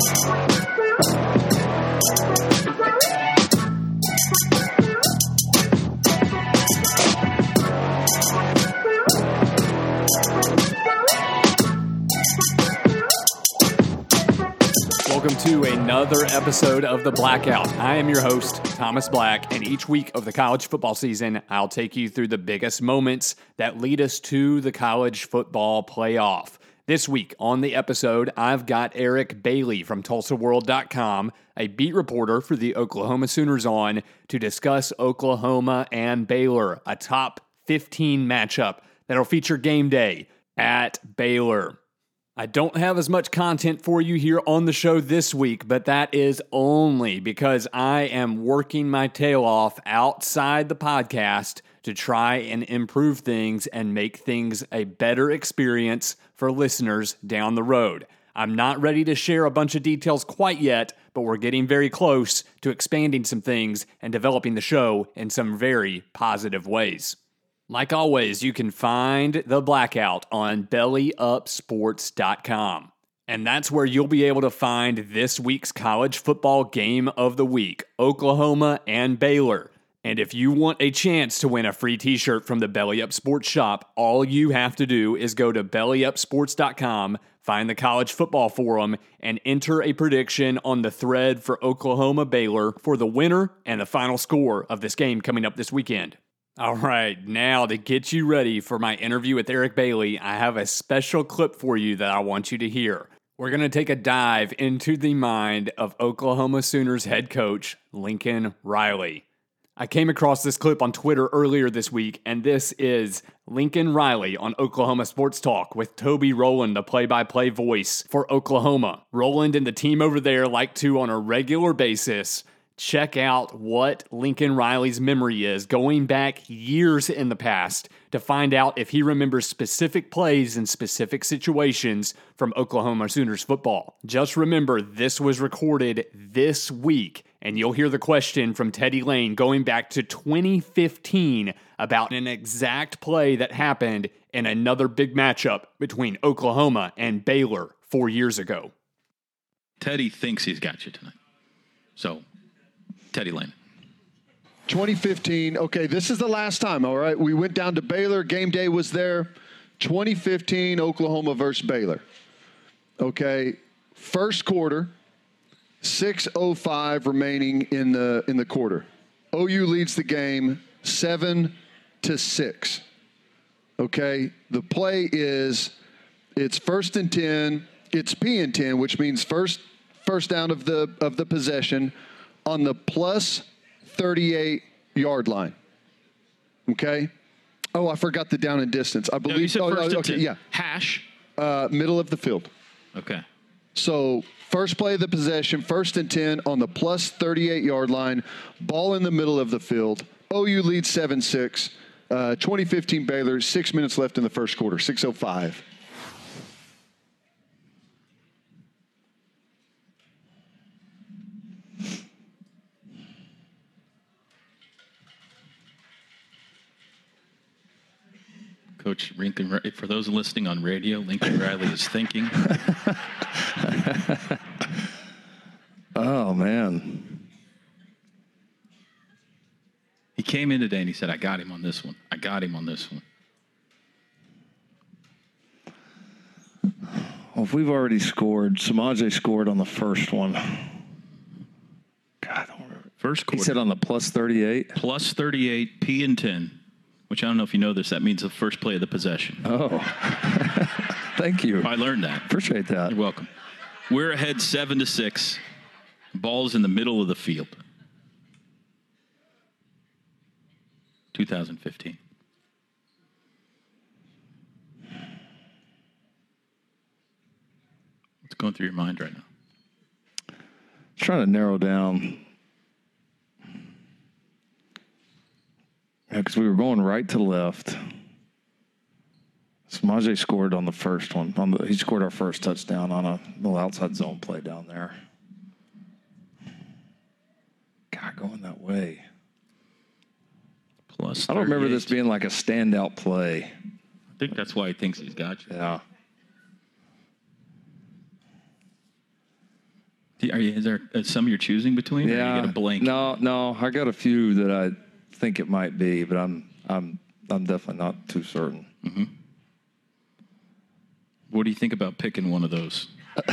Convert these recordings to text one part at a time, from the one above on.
Welcome to another episode of The Blackout. I am your host, Thomas Black, and each week of the college football season, I'll take you through the biggest moments that lead us to the college football playoff. This week on the episode, I've got Eric Bailey from TulsaWorld.com, a beat reporter for the Oklahoma Sooners, on to discuss Oklahoma and Baylor, a top 15 matchup that'll feature game day at Baylor. I don't have as much content for you here on the show this week, but that is only because I am working my tail off outside the podcast to try and improve things and make things a better experience for listeners down the road. I'm not ready to share a bunch of details quite yet, but we're getting very close to expanding some things and developing the show in some very positive ways. Like always, you can find The Blackout on bellyupsports.com. And that's where you'll be able to find this week's college football game of the week Oklahoma and Baylor. And if you want a chance to win a free t shirt from the Belly Up Sports shop, all you have to do is go to bellyupsports.com, find the college football forum, and enter a prediction on the thread for Oklahoma Baylor for the winner and the final score of this game coming up this weekend. All right, now to get you ready for my interview with Eric Bailey, I have a special clip for you that I want you to hear. We're going to take a dive into the mind of Oklahoma Sooners head coach Lincoln Riley. I came across this clip on Twitter earlier this week, and this is Lincoln Riley on Oklahoma Sports Talk with Toby Rowland, the play by play voice for Oklahoma. Rowland and the team over there like to, on a regular basis, check out what Lincoln Riley's memory is going back years in the past to find out if he remembers specific plays and specific situations from Oklahoma Sooners football. Just remember, this was recorded this week, and you'll hear the question from Teddy Lehman going back to 2015 about an exact play that happened in another big matchup between Oklahoma and Baylor four years ago. Teddy thinks he's got you tonight. So Teddy Lehman. 2015. Okay, this is the last time. All right, we went down to Baylor. Game day was there. 2015, Oklahoma versus Baylor. Okay, first quarter, 6:05 remaining in the in the quarter. OU leads the game seven to six. Okay, the play is it's first and ten. It's P and ten, which means first first down of the of the possession on the plus 38 yard line. Okay. Oh, I forgot the down and distance. I believe. No, oh, first oh, okay, 10. yeah. Hash. Uh, middle of the field. Okay. So first play of the possession, first and 10 on the plus 38 yard line, ball in the middle of the field. OU leads 7 6. Uh, 2015 Baylor, six minutes left in the first quarter, 605. Coach Lincoln, for those listening on radio, Lincoln Riley is thinking. Oh man, He came in today and he said, I got him on this one. I got him on this one. well, if we've already scored, Samaje scored on the first one. God, I don't remember. First He said on the plus thirty-eight. plus 38, P and 10, which I don't know if you know this. That means the first play of the possession. Oh, thank you. I learned that. Appreciate that. You're welcome. We're ahead 7 to 6. Ball's in the middle of the field. 2015. What's going through your mind right now? Trying to narrow down. Yeah, because we were going right to left. Samaje scored on the first one. On the, he scored our first touchdown on a little outside zone play down there. God, going that way. Plus, I don't remember this being like a standout play. I think that's why he thinks he's got you. Yeah. Are you, is there some you're choosing between? Or Yeah. you get a blank. No, no, I got a few that I think it might be, but I'm I'm I'm definitely not too certain. What do you think about picking one of those?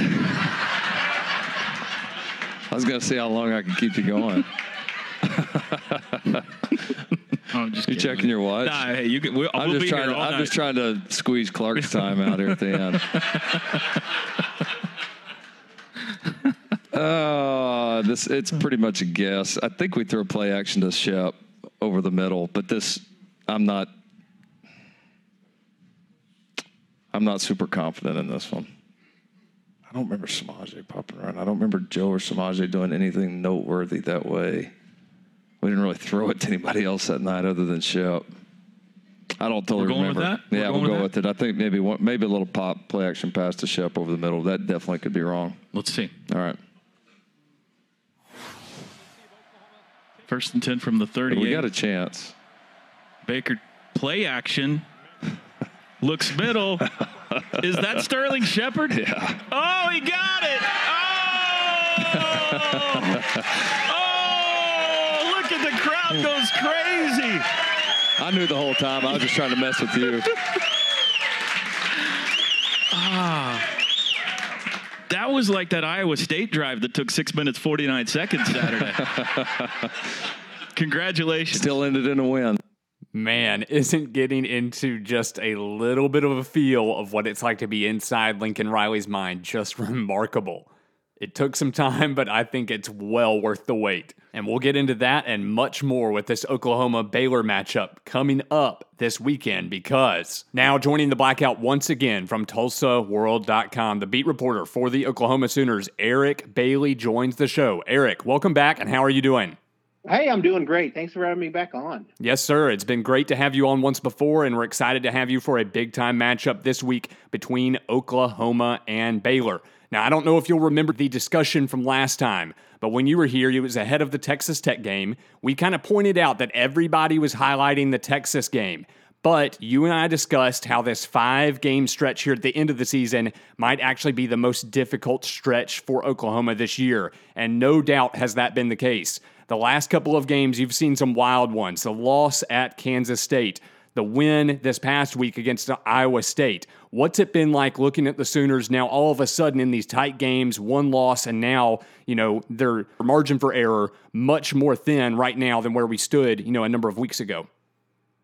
I was gonna see how long I can keep you going. Oh, I'm just You kidding. checking your watch? Nah, hey, you can. We'll, I'm we'll just trying. To, I'm night. just trying to squeeze Clark's time out here at the end. Uh, this it's pretty much a guess. I think we throw play action to Shep over the middle, but this I'm not. I'm not super confident in this one. I don't remember Samaje popping around. I don't remember Joe or Samaje doing anything noteworthy that way. We didn't really throw it to anybody else that night other than Shep. I don't totally We're going with remember. that? We're Yeah, going we'll with go that? with it. I think maybe one, maybe a little pop play action pass to Shep over the middle. That definitely could be wrong. Let's see. All right. First and ten from the 38. We got a chance. Baker play action. Looks middle. Is that Sterling Shepard? Yeah. Oh, he got it. Oh! oh! Look at the crowd goes crazy. I knew the whole time. I was just trying to mess with you. Ah. That was like that Iowa State drive that took six minutes forty nine seconds Saturday. Congratulations. Still ended in a win. Man, isn't getting into just a little bit of a feel of what it's like to be inside Lincoln Riley's mind just remarkable. It took some time, but I think it's well worth the wait. And we'll get into that and much more with this Oklahoma Baylor matchup coming up this weekend because now joining the blackout once again from TulsaWorld.com, the beat reporter for the Oklahoma Sooners, Eric Bailey, joins the show. Eric, welcome back, and how are you doing? Hey, I'm doing great. Thanks for having me back on. Yes, sir. It's been great to have you on once before, and we're excited to have you for a big time matchup this week between Oklahoma and Baylor. Now, I don't know if you'll remember the discussion from last time, but when you were here, it was ahead of the Texas Tech game. We kind of pointed out that everybody was highlighting the Texas game. But you and I discussed how this five game stretch here at the end of the season might actually be the most difficult stretch for Oklahoma this year. And no doubt has that been the case. The last couple of games, you've seen some wild ones. The loss at Kansas State, the win this past week against Iowa State. What's it been like looking at the Sooners now all of a sudden in these tight games, one loss, and now, you know, their margin for error much more thin right now than where we stood, you know, a number of weeks ago?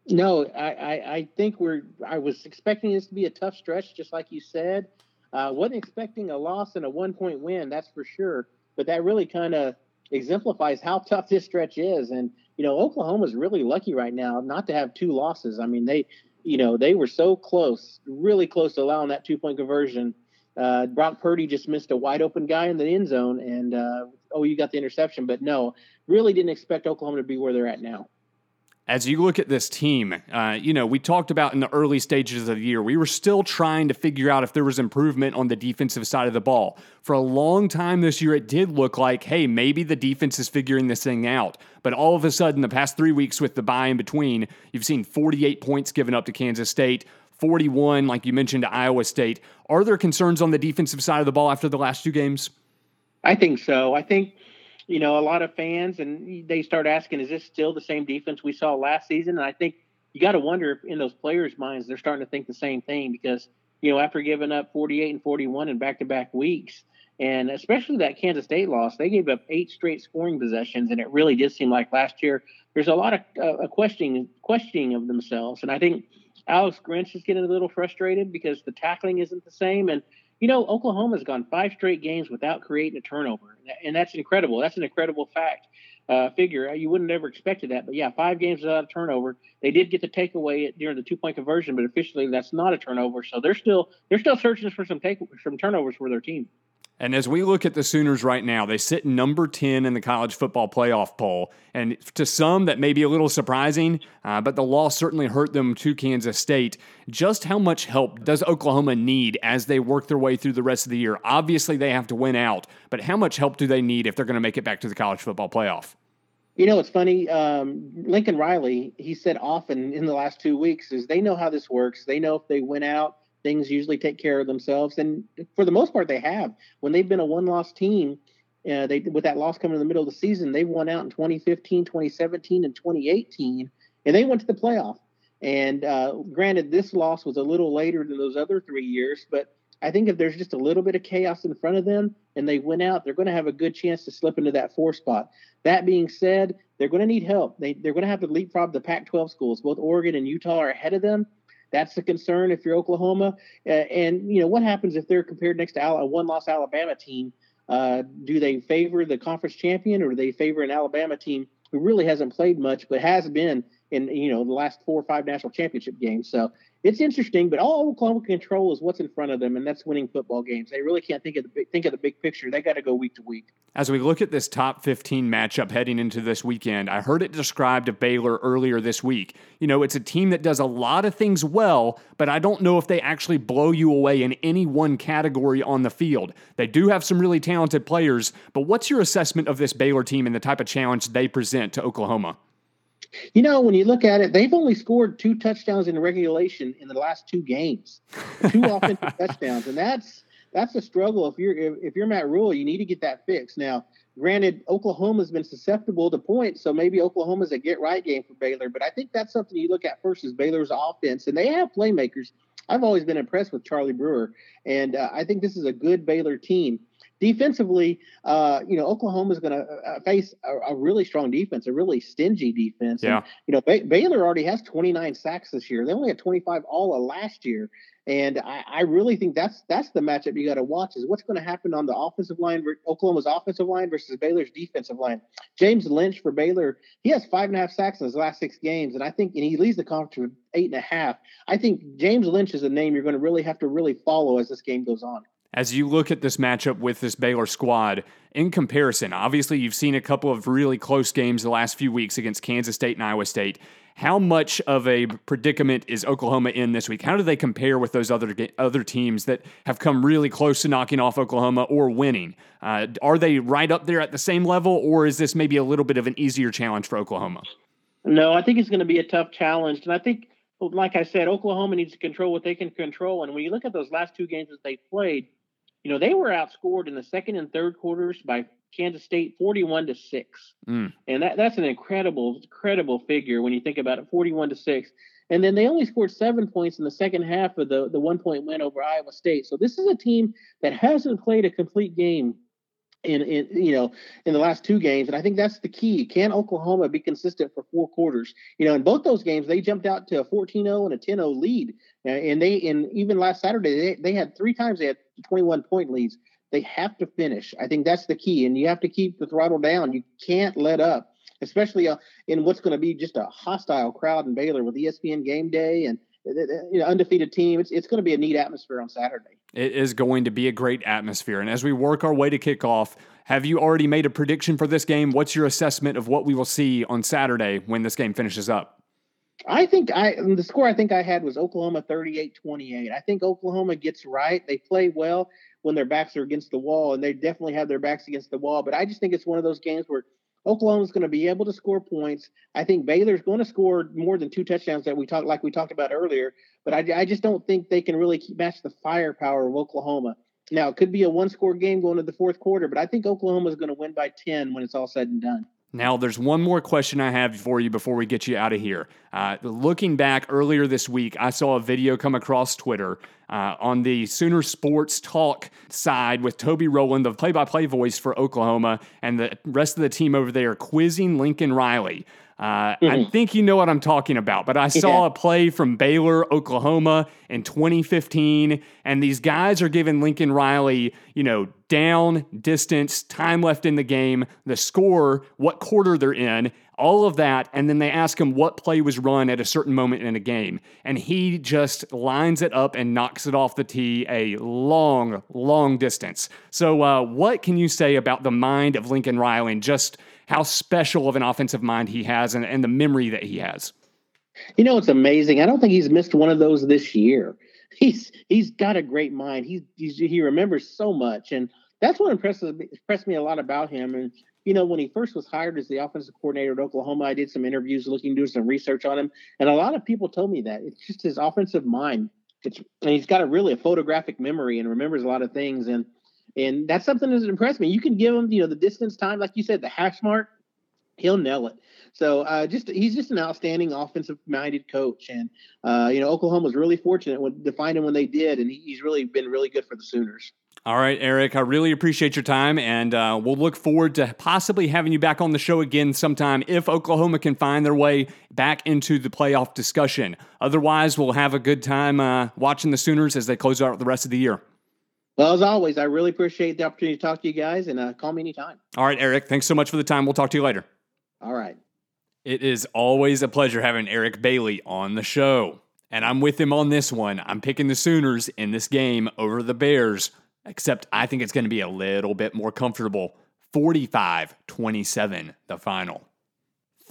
No, I, I, I think we're. I was expecting this to be a tough stretch, just like you said. Uh, wasn't expecting a loss and a one point win, that's for sure. But that really kind of exemplifies how tough this stretch is. And you know, Oklahoma's really lucky right now not to have two losses. I mean, they, you know, they were so close, really close to allowing that two point conversion. Uh, Brock Purdy just missed a wide open guy in the end zone, and uh, oh, you got the interception. But no, really didn't expect Oklahoma to be where they're at now. As you look at this team, uh, you know, we talked about in the early stages of the year, we were still trying to figure out if there was improvement on the defensive side of the ball. For a long time this year, it did look like, hey, maybe the defense is figuring this thing out. But all of a sudden, the past three weeks with the bye in between, you've seen 48 points given up to Kansas State, 41, like you mentioned, to Iowa State. Are there concerns on the defensive side of the ball after the last two games? I think so. I think, you know, a lot of fans and they start asking, is this still the same defense we saw last season? And I think you got to wonder if in those players' minds they're starting to think the same thing because, you know, after giving up 48 and 41 in back to back weeks, and especially that Kansas State loss, they gave up eight straight scoring possessions, and it really did seem like last year there's a lot of uh, questioning questioning of themselves. And I think Alex Grinch is getting a little frustrated because the tackling isn't the same. And you know, Oklahoma's gone five straight games without creating a turnover, and that's incredible. That's an incredible fact. Uh, figure you wouldn't have ever expected that, but yeah, five games without a turnover. They did get the takeaway during the two point conversion, but officially that's not a turnover. So they're still they're still searching for some take some turnovers for their team. And as we look at the Sooners right now, they sit number 10 in the college football playoff poll. And to some, that may be a little surprising, uh, but the loss certainly hurt them to Kansas State. Just how much help does Oklahoma need as they work their way through the rest of the year? Obviously, they have to win out, but how much help do they need if they're going to make it back to the college football playoff? You know, it's funny. Um, Lincoln Riley, he said often in the last two weeks, is they know how this works. They know if they win out, things usually take care of themselves. And for the most part, they have. When they've been a one loss team, uh, they with that loss coming in the middle of the season, they won out in 2015, 2017, and 2018, and they went to the playoff. And uh, granted, this loss was a little later than those other three years, but I think if there's just a little bit of chaos in front of them and they win out, they're going to have a good chance to slip into that four spot. That being said, they're going to need help. They, they're going to have to leapfrog the Pac 12 schools. Both Oregon and Utah are ahead of them. That's the concern if you're Oklahoma. Uh, and, you know, what happens if they're compared next to a one loss Alabama team? Uh, do they favor the conference champion or do they favor an Alabama team who really hasn't played much but has been in you know the last four or five national championship games. So it's interesting, but all Oklahoma can control is what's in front of them, and that's winning football games. They really can't think of the big, think of the big picture. They got to go week to week. As we look at this top 15 matchup heading into this weekend, I heard it described of Baylor earlier this week. You know, it's a team that does a lot of things well, but I don't know if they actually blow you away in any one category on the field. They do have some really talented players, but what's your assessment of this Baylor team and the type of challenge they present to Oklahoma? You know, when you look at it, they've only scored two touchdowns in regulation in the last two games, two offensive touchdowns, and that's that's a struggle. If you're if, if, you're Matt Rhule, you need to get that fixed. Now, granted, Oklahoma's been susceptible to points, so maybe Oklahoma's a get right game for Baylor. But I think that's something you look at first is Baylor's offense, and they have playmakers. I've always been impressed with Charlie Brewer, and uh, I think this is a good Baylor team defensively, uh, you know, Oklahoma is going to uh, face a, a, really strong defense, a really stingy defense. Yeah. And, you know, ba- Baylor already has 29 sacks this year. They only had 25 all of last year. And I, I really think that's that's the matchup you got to watch is what's going to happen on the offensive line, Oklahoma's offensive line versus Baylor's defensive line. James Lynch for Baylor, he has five and a half sacks in his last six games, and I think and he leads the conference with eight and a half. I think James Lynch is a name you're going to really have to really follow as this game goes on as you look at this matchup with this Baylor squad in comparison, obviously you've seen a couple of really close games the last few weeks against Kansas State and Iowa State. How much of a predicament is Oklahoma in this week? How do they compare with those other other teams that have come really close to knocking off Oklahoma or winning? Uh, are they right up there at the same level, or is this maybe a little bit of an easier challenge for Oklahoma? No, I think it's going to be a tough challenge, and I think, like I said, Oklahoma needs to control what they can control. And when you look at those last two games that they played, you know, they were outscored in the second and third quarters by Kansas State 41 to 6. Mm. And that, that's an incredible, incredible figure when you think about it 41 to 6. And then they only scored seven points in the second half of the, the one point win over Iowa State. So this is a team that hasn't played a complete game in, in you know in the last two games and i think that's the key. Can oklahoma be consistent for four quarters? You know in both those games they jumped out to a 14-0 and a 10-0 lead. And they and even last saturday they, they had three times they had 21 point leads. They have to finish. I think that's the key and you have to keep the throttle down. You can't let up especially uh, in what's going to be just a hostile crowd in baylor with espn game day and you know, undefeated team. It's it's going to be a neat atmosphere on Saturday. It is going to be a great atmosphere. And as we work our way to kickoff, have you already made a prediction for this game? What's your assessment of what we will see on Saturday when this game finishes up? I think I the score I think I had was Oklahoma 38-28. I think Oklahoma gets right. They play well when their backs are against the wall, and they definitely have their backs against the wall. But I just think it's one of those games where Oklahoma's going to be able to score points. I think Baylor's going to score more than two touchdowns that we talked like we talked about earlier. But I, I just don't think they can really match the firepower of Oklahoma. Now it could be a one-score game going to the fourth quarter, but I think Oklahoma is going to win by ten when it's all said and done. Now, there's one more question I have for you before we get you out of here. Uh, looking back earlier this week, I saw a video come across Twitter uh, on the Sooner Sports Talk side with Toby Rowland, the play by play voice for Oklahoma, and the rest of the team over there quizzing Lincoln Riley. Uh, mm-hmm. I think you know what I'm talking about, but I saw yeah. a play from Baylor, Oklahoma in 2015, and these guys are giving Lincoln Riley, you know, down, distance, time left in the game, the score, what quarter they're in, all of that, and then they ask him what play was run at a certain moment in a game, and he just lines it up and knocks it off the tee a long, long distance. So, uh, what can you say about the mind of Lincoln Riley and just – how special of an offensive mind he has and, and the memory that he has. You know, it's amazing. I don't think he's missed one of those this year. He's he's got a great mind. He's, he's he remembers so much, and that's what impresses impressed me a lot about him. And you know, when he first was hired as the offensive coordinator at Oklahoma, I did some interviews, looking, doing some research on him, and a lot of people told me that it's just his offensive mind. It's and he's got a really a photographic memory and remembers a lot of things. And And that's something that's impressed me. You can give him, you know, the distance time, like you said, the hash mark, he'll nail it. So uh, just he's just an outstanding offensive minded coach, and uh, you know Oklahoma was really fortunate when, to find him when they did, and he's really been really good for the Sooners. All right, Eric, I really appreciate your time, and uh, we'll look forward to possibly having you back on the show again sometime if Oklahoma can find their way back into the playoff discussion. Otherwise, we'll have a good time uh, watching the Sooners as they close out the rest of the year. Well, as always, I really appreciate the opportunity to talk to you guys, and uh, call me anytime. All right, Eric, thanks so much for the time. We'll talk to you later. All right. It is always a pleasure having Eric Bailey on the show. And I'm with him on this one. I'm picking the Sooners in this game over the Bears, except I think it's going to be a little bit more comfortable. 45 27, the final.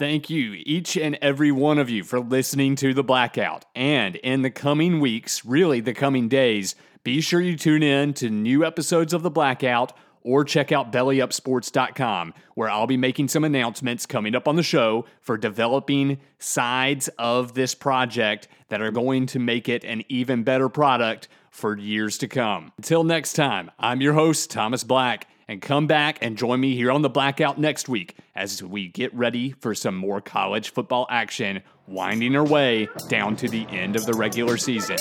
Thank you, each and every one of you, for listening to The Blackout. And in the coming weeks, really the coming days, be sure you tune in to new episodes of The Blackout or check out bellyupsports.com, where I'll be making some announcements coming up on the show for developing sides of this project that are going to make it an even better product for years to come. Until next time, I'm your host, Thomas Black, and come back and join me here on the blackout next week as we get ready for some more college football action winding our way down to the end of the regular season.